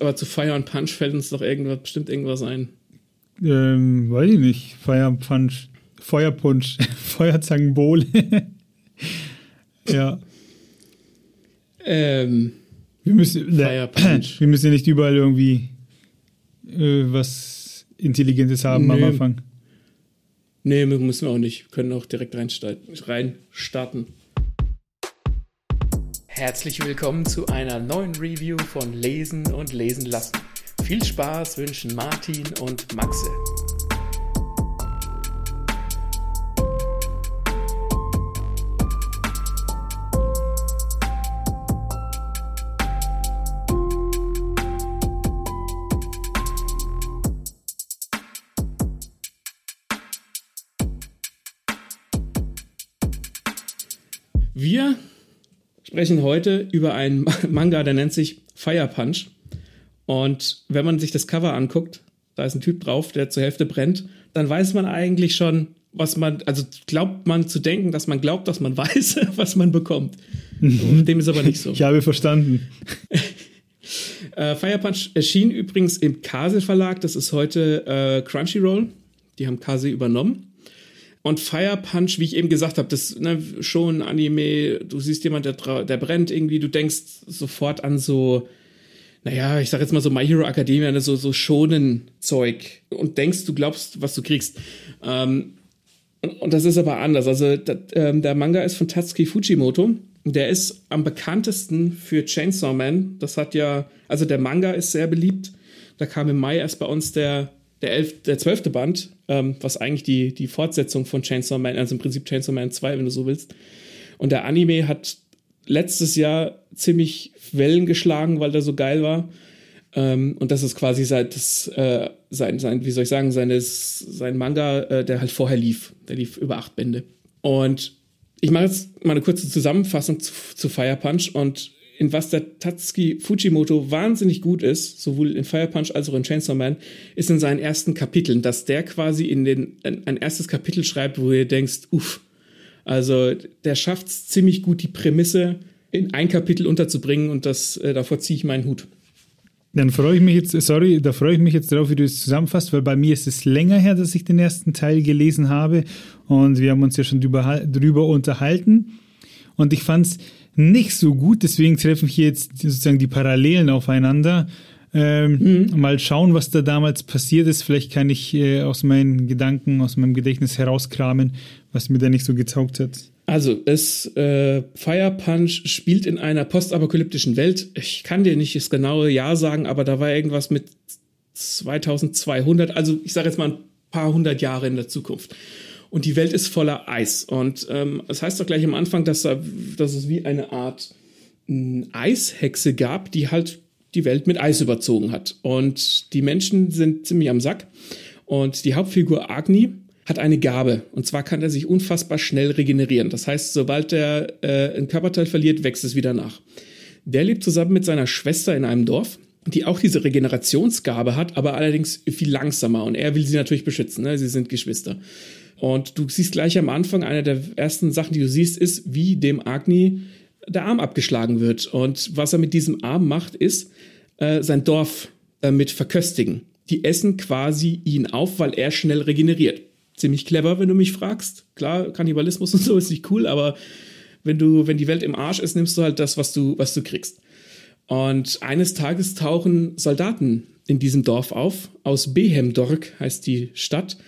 Aber zu Fire und Punch fällt uns doch irgendwas, bestimmt irgendwas ein. Ähm, weiß ich nicht. Fire Punch. Feuerpunsch. Feuerzangenbowle. ja. Ähm, wir müssen, Fire Punch. Wir müssen ja nicht überall irgendwie äh, was Intelligentes haben nee. am Anfang. Nee, müssen wir auch nicht. Wir können auch direkt rein starten. Herzlich willkommen zu einer neuen Review von Lesen und Lesen lassen. Viel Spaß wünschen Martin und Maxe. Sprechen heute über einen Manga, der nennt sich Fire Punch. Und wenn man sich das Cover anguckt, da ist ein Typ drauf, der zur Hälfte brennt, dann weiß man eigentlich schon, was man, also glaubt man zu denken, dass man glaubt, dass man weiß, was man bekommt. Dem ist aber nicht so. Ich habe verstanden. äh, Fire Punch erschien übrigens im Kase Verlag, das ist heute äh, Crunchyroll. Die haben Kase übernommen. Und Fire Punch, wie ich eben gesagt habe, das ne, schon Anime, du siehst jemand, der, der brennt irgendwie, du denkst sofort an so, naja, ich sag jetzt mal so My Hero Academia, ne, so, so schonen Zeug und denkst, du glaubst, was du kriegst. Ähm, und das ist aber anders. Also dat, ähm, der Manga ist von Tatsuki Fujimoto. Der ist am bekanntesten für Chainsaw Man. Das hat ja, also der Manga ist sehr beliebt. Da kam im Mai erst bei uns der der, elf, der zwölfte Band, ähm, was eigentlich die, die Fortsetzung von Chainsaw Man, also im Prinzip Chainsaw Man 2, wenn du so willst. Und der Anime hat letztes Jahr ziemlich Wellen geschlagen, weil der so geil war. Ähm, und das ist quasi seit das, äh, sein, sein, wie soll ich sagen, seines, sein Manga, äh, der halt vorher lief. Der lief über acht Bände. Und ich mache jetzt mal eine kurze Zusammenfassung zu, zu Fire Punch und in was der Tatsuki Fujimoto wahnsinnig gut ist, sowohl in Fire Punch als auch in Chainsaw Man, ist in seinen ersten Kapiteln, dass der quasi in den ein, erstes Kapitel schreibt, wo ihr denkst, uff, also der schafft es ziemlich gut, die Prämisse in ein Kapitel unterzubringen und das äh, davor ziehe ich meinen Hut. Dann freue ich mich jetzt, sorry, da freue ich mich jetzt darauf, wie du es zusammenfasst, weil bei mir ist es länger her, dass ich den ersten Teil gelesen habe und wir haben uns ja schon drüber, drüber unterhalten und ich fand es nicht so gut. Deswegen treffen hier jetzt sozusagen die Parallelen aufeinander. Ähm, mhm. Mal schauen, was da damals passiert ist. Vielleicht kann ich äh, aus meinen Gedanken, aus meinem Gedächtnis herauskramen, was mir da nicht so getaugt hat. Also, es äh, Fire Punch spielt in einer postapokalyptischen Welt. Ich kann dir nicht das genaue Jahr sagen, aber da war irgendwas mit 2200. Also, ich sage jetzt mal ein paar hundert Jahre in der Zukunft und die Welt ist voller Eis. Und ähm, das heißt doch gleich am Anfang, dass, dass es wie eine Art äh, Eishexe gab, die halt die Welt mit Eis überzogen hat. Und die Menschen sind ziemlich am Sack. Und die Hauptfigur Agni hat eine Gabe. Und zwar kann er sich unfassbar schnell regenerieren. Das heißt, sobald er äh, ein Körperteil verliert, wächst es wieder nach. Der lebt zusammen mit seiner Schwester in einem Dorf die auch diese Regenerationsgabe hat, aber allerdings viel langsamer. Und er will sie natürlich beschützen. Ne? Sie sind Geschwister. Und du siehst gleich am Anfang, eine der ersten Sachen, die du siehst, ist, wie dem Agni der Arm abgeschlagen wird. Und was er mit diesem Arm macht, ist, äh, sein Dorf damit verköstigen. Die essen quasi ihn auf, weil er schnell regeneriert. Ziemlich clever, wenn du mich fragst. Klar, Kannibalismus und so ist nicht cool, aber wenn du, wenn die Welt im Arsch ist, nimmst du halt das, was du, was du kriegst. Und eines Tages tauchen Soldaten in diesem Dorf auf. Aus Behemdork heißt die Stadt.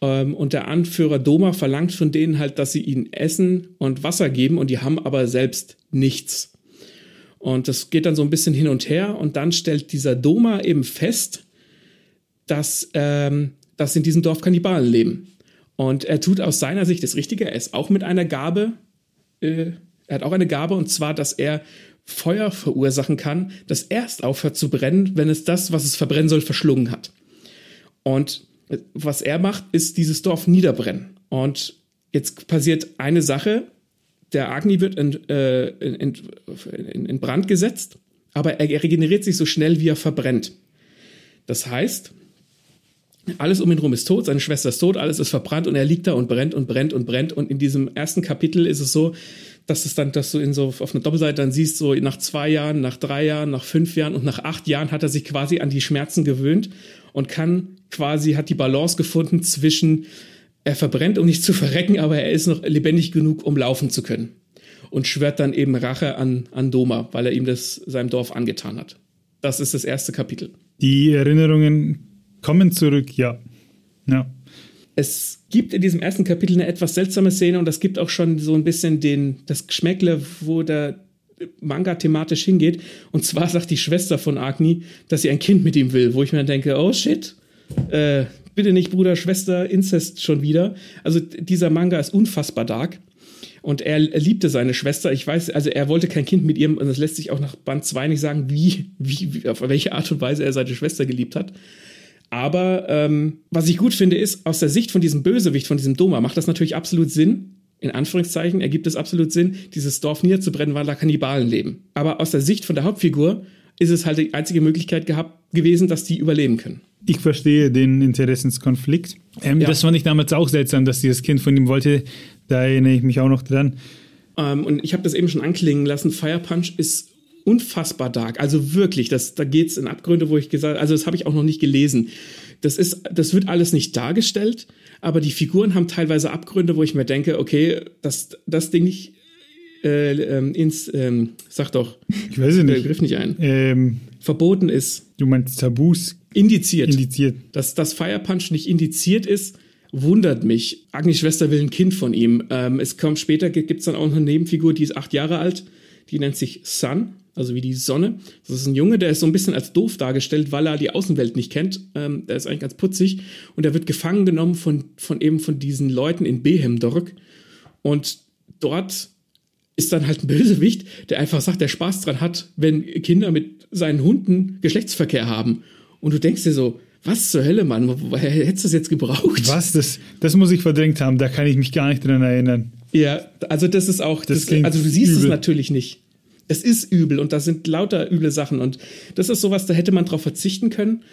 Ähm, und der Anführer Doma verlangt von denen halt, dass sie ihnen Essen und Wasser geben und die haben aber selbst nichts. Und das geht dann so ein bisschen hin und her und dann stellt dieser Doma eben fest, dass, ähm, dass in diesem Dorf Kannibalen leben. Und er tut aus seiner Sicht das Richtige. Er ist auch mit einer Gabe, äh, er hat auch eine Gabe und zwar, dass er Feuer verursachen kann, das erst aufhört zu brennen, wenn es das, was es verbrennen soll, verschlungen hat. Und was er macht, ist dieses Dorf niederbrennen. Und jetzt passiert eine Sache, der Agni wird in, äh, in, in, Brand gesetzt, aber er regeneriert sich so schnell, wie er verbrennt. Das heißt, alles um ihn herum ist tot, seine Schwester ist tot, alles ist verbrannt und er liegt da und brennt und brennt und brennt. Und in diesem ersten Kapitel ist es so, dass es dann, dass du in so auf einer Doppelseite dann siehst, so nach zwei Jahren, nach drei Jahren, nach fünf Jahren und nach acht Jahren hat er sich quasi an die Schmerzen gewöhnt und kann quasi, hat die Balance gefunden zwischen, er verbrennt, um nicht zu verrecken, aber er ist noch lebendig genug, um laufen zu können. Und schwört dann eben Rache an, an Doma, weil er ihm das seinem Dorf angetan hat. Das ist das erste Kapitel. Die Erinnerungen kommen zurück, ja. Ja. Es gibt in diesem ersten Kapitel eine etwas seltsame Szene und das gibt auch schon so ein bisschen den, das Geschmäckle, wo der Manga thematisch hingeht. Und zwar sagt die Schwester von Agni, dass sie ein Kind mit ihm will, wo ich mir denke, oh shit, äh, bitte nicht Bruder, Schwester, Inzest schon wieder. Also dieser Manga ist unfassbar dark. Und er, liebte seine Schwester. Ich weiß, also er wollte kein Kind mit ihr und es lässt sich auch nach Band 2 nicht sagen, wie, wie, wie, auf welche Art und Weise er seine Schwester geliebt hat. Aber ähm, was ich gut finde, ist, aus der Sicht von diesem Bösewicht, von diesem Doma, macht das natürlich absolut Sinn. In Anführungszeichen ergibt es absolut Sinn, dieses Dorf niederzubrennen, weil da Kannibalen leben. Aber aus der Sicht von der Hauptfigur ist es halt die einzige Möglichkeit gehabt gewesen, dass die überleben können. Ich verstehe den Interessenskonflikt. Ähm, ja. Das fand ich damals auch seltsam, dass sie das Kind von ihm wollte. Da erinnere ich mich auch noch dran. Ähm, und ich habe das eben schon anklingen lassen. Fire Punch ist unfassbar dark. Also wirklich, das, da geht's in Abgründe, wo ich gesagt also das habe ich auch noch nicht gelesen. Das, ist, das wird alles nicht dargestellt, aber die Figuren haben teilweise Abgründe, wo ich mir denke, okay, das, das Ding nicht äh, ähm, ins, ähm, sag doch, ich weiß nicht. Begriff nicht ein, ähm, verboten ist. Du meinst Tabus? Indiziert. Indiziert. Dass das Fire Punch nicht indiziert ist, wundert mich. Agnes Schwester will ein Kind von ihm. Ähm, es kommt später, gibt es dann auch eine Nebenfigur, die ist acht Jahre alt. Die nennt sich Sun, also wie die Sonne. Das ist ein Junge, der ist so ein bisschen als doof dargestellt, weil er die Außenwelt nicht kennt. Ähm, der ist eigentlich ganz putzig. Und er wird gefangen genommen von, von eben von diesen Leuten in Behemdorg. Und dort ist dann halt ein Bösewicht, der einfach sagt, der Spaß dran hat, wenn Kinder mit seinen Hunden Geschlechtsverkehr haben. Und du denkst dir so, was zur Hölle, Mann? Hättest du das jetzt gebraucht? Was? Das, das muss ich verdrängt haben. Da kann ich mich gar nicht dran erinnern. Ja, also das ist auch, das, das also du siehst übel. es natürlich nicht. Es ist übel und da sind lauter üble Sachen und das ist sowas, da hätte man drauf verzichten können.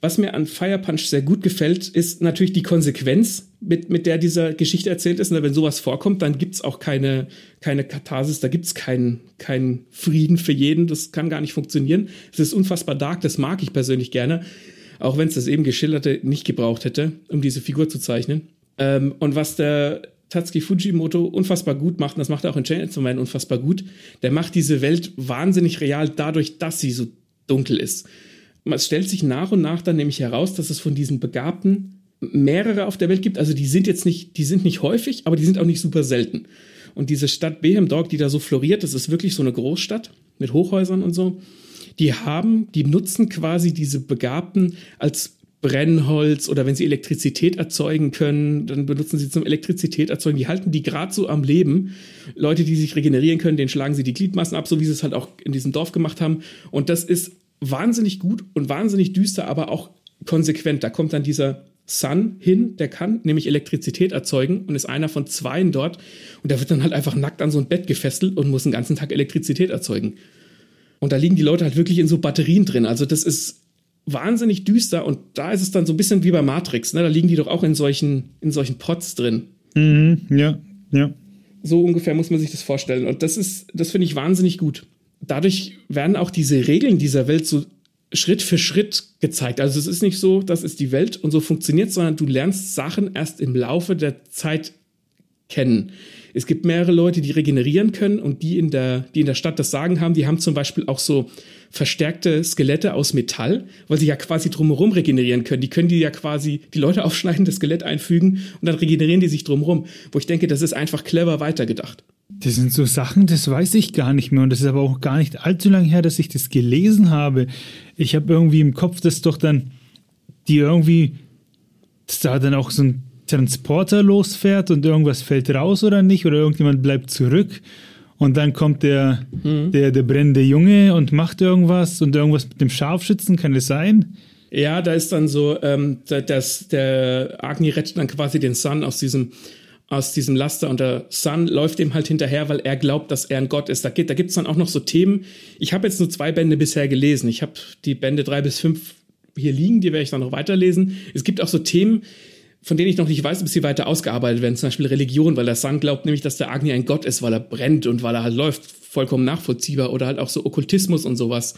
Was mir an Fire Punch sehr gut gefällt, ist natürlich die Konsequenz, mit, mit der dieser Geschichte erzählt ist. Und wenn sowas vorkommt, dann gibt's auch keine, keine Katharsis, da gibt's keinen keinen Frieden für jeden. Das kann gar nicht funktionieren. Es ist unfassbar dark, das mag ich persönlich gerne. Auch wenn es das eben geschilderte nicht gebraucht hätte, um diese Figur zu zeichnen. Ähm, und was der Tatsuki Fujimoto unfassbar gut macht, und das macht er auch in Chainsaw Man unfassbar gut, der macht diese Welt wahnsinnig real dadurch, dass sie so dunkel ist es stellt sich nach und nach dann nämlich heraus, dass es von diesen Begabten mehrere auf der Welt gibt. Also die sind jetzt nicht, die sind nicht häufig, aber die sind auch nicht super selten. Und diese Stadt Behemdorg, die da so floriert, das ist wirklich so eine Großstadt mit Hochhäusern und so. Die haben, die nutzen quasi diese Begabten als Brennholz oder wenn sie Elektrizität erzeugen können, dann benutzen sie zum Elektrizität erzeugen. Die halten die gerade so am Leben. Leute, die sich regenerieren können, denen schlagen sie die Gliedmaßen ab, so wie sie es halt auch in diesem Dorf gemacht haben. Und das ist wahnsinnig gut und wahnsinnig düster, aber auch konsequent. Da kommt dann dieser Sun hin, der kann nämlich Elektrizität erzeugen und ist einer von zweien dort. Und der wird dann halt einfach nackt an so ein Bett gefesselt und muss den ganzen Tag Elektrizität erzeugen. Und da liegen die Leute halt wirklich in so Batterien drin. Also das ist wahnsinnig düster und da ist es dann so ein bisschen wie bei Matrix. Ne? Da liegen die doch auch in solchen, in solchen Pots drin. Mhm, ja, ja. So ungefähr muss man sich das vorstellen. Und das ist, das finde ich wahnsinnig gut dadurch werden auch diese Regeln dieser Welt so Schritt für Schritt gezeigt. Also es ist nicht so, das ist die Welt und so funktioniert, sondern du lernst Sachen erst im Laufe der Zeit kennen. Es gibt mehrere Leute, die regenerieren können und die in der, die in der Stadt das Sagen haben. Die haben zum Beispiel auch so verstärkte Skelette aus Metall, weil sie ja quasi drumherum regenerieren können. Die können die ja quasi die Leute aufschneiden, das Skelett einfügen und dann regenerieren die sich drumherum. Wo ich denke, das ist einfach clever weitergedacht. Das sind so Sachen, das weiß ich gar nicht mehr. Und das ist aber auch gar nicht allzu lange her, dass ich das gelesen habe. Ich habe irgendwie im Kopf, dass doch dann die irgendwie, dass da dann auch so ein Transporter losfährt und irgendwas fällt raus oder nicht, oder irgendjemand bleibt zurück. Und dann kommt der, mhm. der, der brennende Junge und macht irgendwas und irgendwas mit dem Scharfschützen, kann es sein? Ja, da ist dann so, ähm, das, der Agni rettet dann quasi den Sun aus diesem aus diesem Laster und der Sun läuft ihm halt hinterher, weil er glaubt, dass er ein Gott ist. Da, geht, da gibt's dann auch noch so Themen. Ich habe jetzt nur zwei Bände bisher gelesen. Ich habe die Bände drei bis fünf hier liegen, die werde ich dann noch weiterlesen. Es gibt auch so Themen, von denen ich noch nicht weiß, ob sie weiter ausgearbeitet werden, zum Beispiel Religion, weil der Sun glaubt nämlich, dass der Agni ein Gott ist, weil er brennt und weil er halt läuft, vollkommen nachvollziehbar oder halt auch so Okkultismus und sowas,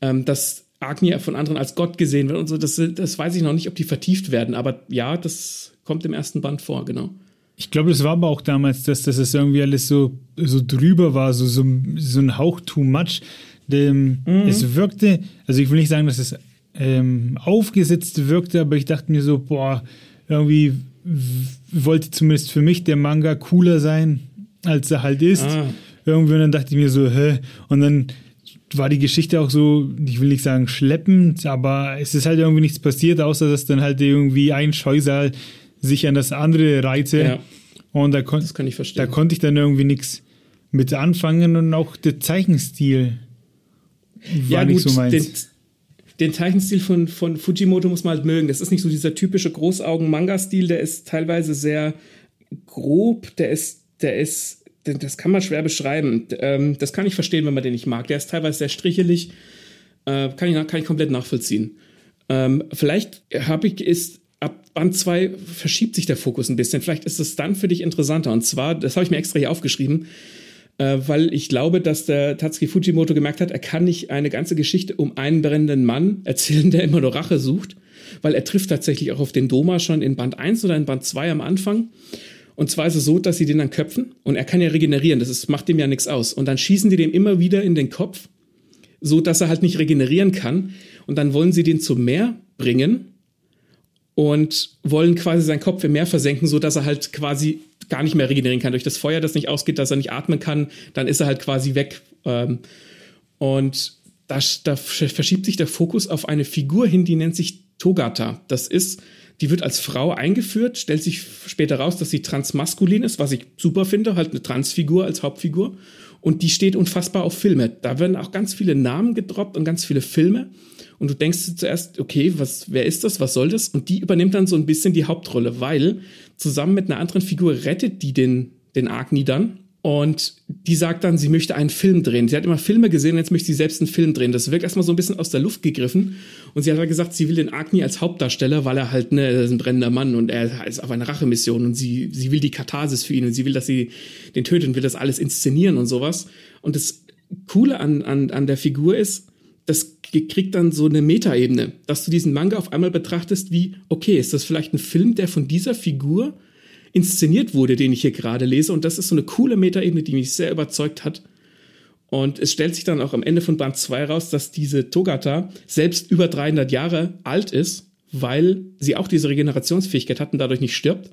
ähm, dass Agni von anderen als Gott gesehen wird und so, das, das weiß ich noch nicht, ob die vertieft werden, aber ja, das kommt im ersten Band vor, genau. Ich glaube, das war aber auch damals, dass, dass es irgendwie alles so, so drüber war, so, so, so ein Hauch too much. Dem, mhm. Es wirkte, also ich will nicht sagen, dass es ähm, aufgesetzt wirkte, aber ich dachte mir so, boah, irgendwie wollte zumindest für mich der Manga cooler sein, als er halt ist. Ah. Irgendwie, und dann dachte ich mir so, hä? Und dann war die Geschichte auch so, ich will nicht sagen schleppend, aber es ist halt irgendwie nichts passiert, außer dass dann halt irgendwie ein Scheusal sich an das andere reihte. Ja. Und da, kon da konnte ich dann irgendwie nichts mit anfangen und auch der Zeichenstil war ja, nicht gut, so meins. Den, den Zeichenstil von, von Fujimoto muss man halt mögen. Das ist nicht so dieser typische Großaugen-Manga-Stil, der ist teilweise sehr grob, der ist, der ist, das kann man schwer beschreiben. Ähm, das kann ich verstehen, wenn man den nicht mag. Der ist teilweise sehr strichelig, äh, kann, ich, kann ich komplett nachvollziehen. Ähm, vielleicht habe ich, ist Band 2 verschiebt sich der Fokus ein bisschen. Vielleicht ist es dann für dich interessanter. Und zwar, das habe ich mir extra hier aufgeschrieben, äh, weil ich glaube, dass der Tatsuki Fujimoto gemerkt hat, er kann nicht eine ganze Geschichte um einen brennenden Mann erzählen, der immer nur Rache sucht, weil er trifft tatsächlich auch auf den Doma schon in Band 1 oder in Band 2 am Anfang. Und zwar ist es so, dass sie den dann köpfen und er kann ja regenerieren, das ist, macht dem ja nichts aus. Und dann schießen die dem immer wieder in den Kopf, so dass er halt nicht regenerieren kann. Und dann wollen sie den zum Meer bringen und wollen quasi seinen Kopf im Meer versenken, so dass er halt quasi gar nicht mehr regenerieren kann. Durch das Feuer, das nicht ausgeht, dass er nicht atmen kann, dann ist er halt quasi weg. Ähm, und da, da verschiebt sich der Fokus auf eine Figur hin, die nennt sich Togata. Das ist, die wird als Frau eingeführt, stellt sich später raus, dass sie transmaskulin ist, was ich super finde, halt eine Transfigur als Hauptfigur. Und die steht unfassbar auf Filme. Da werden auch ganz viele Namen gedroppt und ganz viele Filme und du denkst zuerst, okay, was, wer ist das, was soll das? Und die übernimmt dann so ein bisschen die Hauptrolle, weil zusammen mit einer anderen Figur rettet die den, den Agni dann. Und die sagt dann, sie möchte einen Film drehen. Sie hat immer Filme gesehen, jetzt möchte sie selbst einen Film drehen. Das wirkt erstmal so ein bisschen aus der Luft gegriffen. Und sie hat halt gesagt, sie will den Agni als Hauptdarsteller, weil er halt, ne, er ist ein brennender Mann und er ist auf einer Rachemission und sie, sie will die Katharsis für ihn und sie will, dass sie den tötet und will das alles inszenieren und sowas. Und das Coole an, an, an der Figur ist, das kriegt dann so eine Metaebene, dass du diesen Manga auf einmal betrachtest wie, okay, ist das vielleicht ein Film, der von dieser Figur inszeniert wurde, den ich hier gerade lese. Und das ist so eine coole Metaebene, die mich sehr überzeugt hat. Und es stellt sich dann auch am Ende von Band 2 raus, dass diese Togata selbst über 300 Jahre alt ist, weil sie auch diese Regenerationsfähigkeit hat und dadurch nicht stirbt.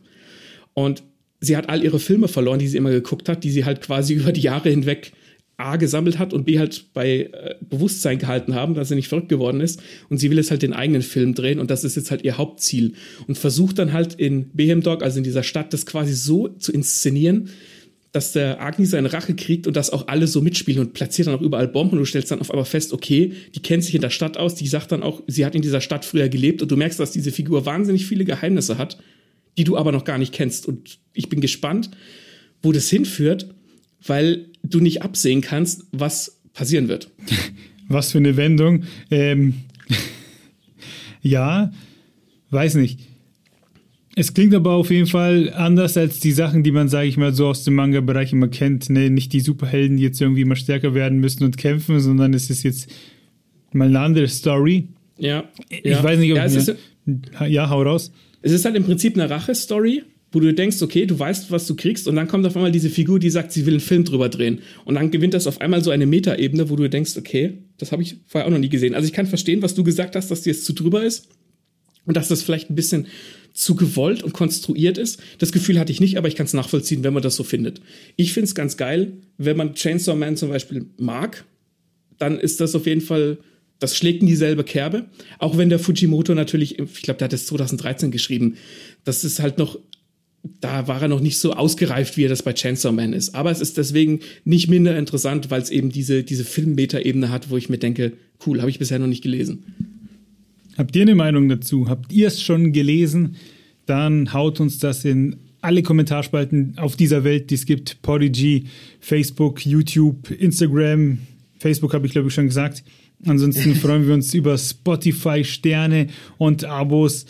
Und sie hat all ihre Filme verloren, die sie immer geguckt hat, die sie halt quasi über die Jahre hinweg A gesammelt hat und B halt bei äh, Bewusstsein gehalten haben, dass sie nicht verrückt geworden ist. Und sie will jetzt halt den eigenen Film drehen und das ist jetzt halt ihr Hauptziel. Und versucht dann halt in Behemdog, also in dieser Stadt, das quasi so zu inszenieren, dass der Agni seine Rache kriegt und dass auch alle so mitspielen und platziert dann auch überall Bomben und du stellst dann auf einmal fest, okay, die kennt sich in der Stadt aus, die sagt dann auch, sie hat in dieser Stadt früher gelebt und du merkst, dass diese Figur wahnsinnig viele Geheimnisse hat, die du aber noch gar nicht kennst. Und ich bin gespannt, wo das hinführt weil du nicht absehen kannst, was passieren wird. Was für eine Wendung. Ähm, ja, weiß nicht. Es klingt aber auf jeden Fall anders als die Sachen, die man, sage ich mal, so aus dem Manga-Bereich immer kennt. Ne? Nicht die Superhelden, die jetzt irgendwie immer stärker werden müssen und kämpfen, sondern es ist jetzt mal eine andere Story. Ja. Ich ja. weiß nicht, ob ja, es mir, ja, hau raus. Es ist halt im Prinzip eine Rache-Story, wo du denkst, okay, du weißt, was du kriegst, und dann kommt auf einmal diese Figur, die sagt, sie will einen Film drüber drehen. Und dann gewinnt das auf einmal so eine Metaebene, wo du denkst, okay, das habe ich vorher auch noch nie gesehen. Also ich kann verstehen, was du gesagt hast, dass dir jetzt zu drüber ist und dass das vielleicht ein bisschen zu gewollt und konstruiert ist. Das Gefühl hatte ich nicht, aber ich kann es nachvollziehen, wenn man das so findet. Ich finde es ganz geil, wenn man Chainsaw Man zum Beispiel mag, dann ist das auf jeden Fall das schlägt in dieselbe Kerbe. Auch wenn der Fujimoto natürlich, ich glaube, der hat das 2013 geschrieben. Das ist halt noch da war er noch nicht so ausgereift, wie er das bei Chainsaw Man ist. Aber es ist deswegen nicht minder interessant, weil es eben diese, diese Film-Meta-Ebene hat, wo ich mir denke, cool, habe ich bisher noch nicht gelesen. Habt ihr eine Meinung dazu? Habt ihr es schon gelesen? Dann haut uns das in alle Kommentarspalten auf dieser Welt, die es gibt. Podigy, Facebook, YouTube, Instagram. Facebook habe ich, glaube ich, schon gesagt. Ansonsten freuen wir uns über Spotify, Sterne und Abos.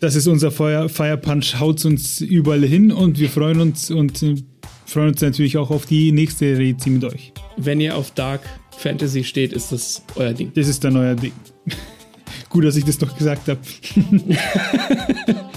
Das ist unser Fire, Fire Punch, haut uns überall hin und wir freuen uns und äh, freuen uns natürlich auch auf die nächste Rezi mit euch. Wenn ihr auf Dark Fantasy steht, ist das euer Ding. Das ist dann euer Ding. Gut, dass ich das doch gesagt habe.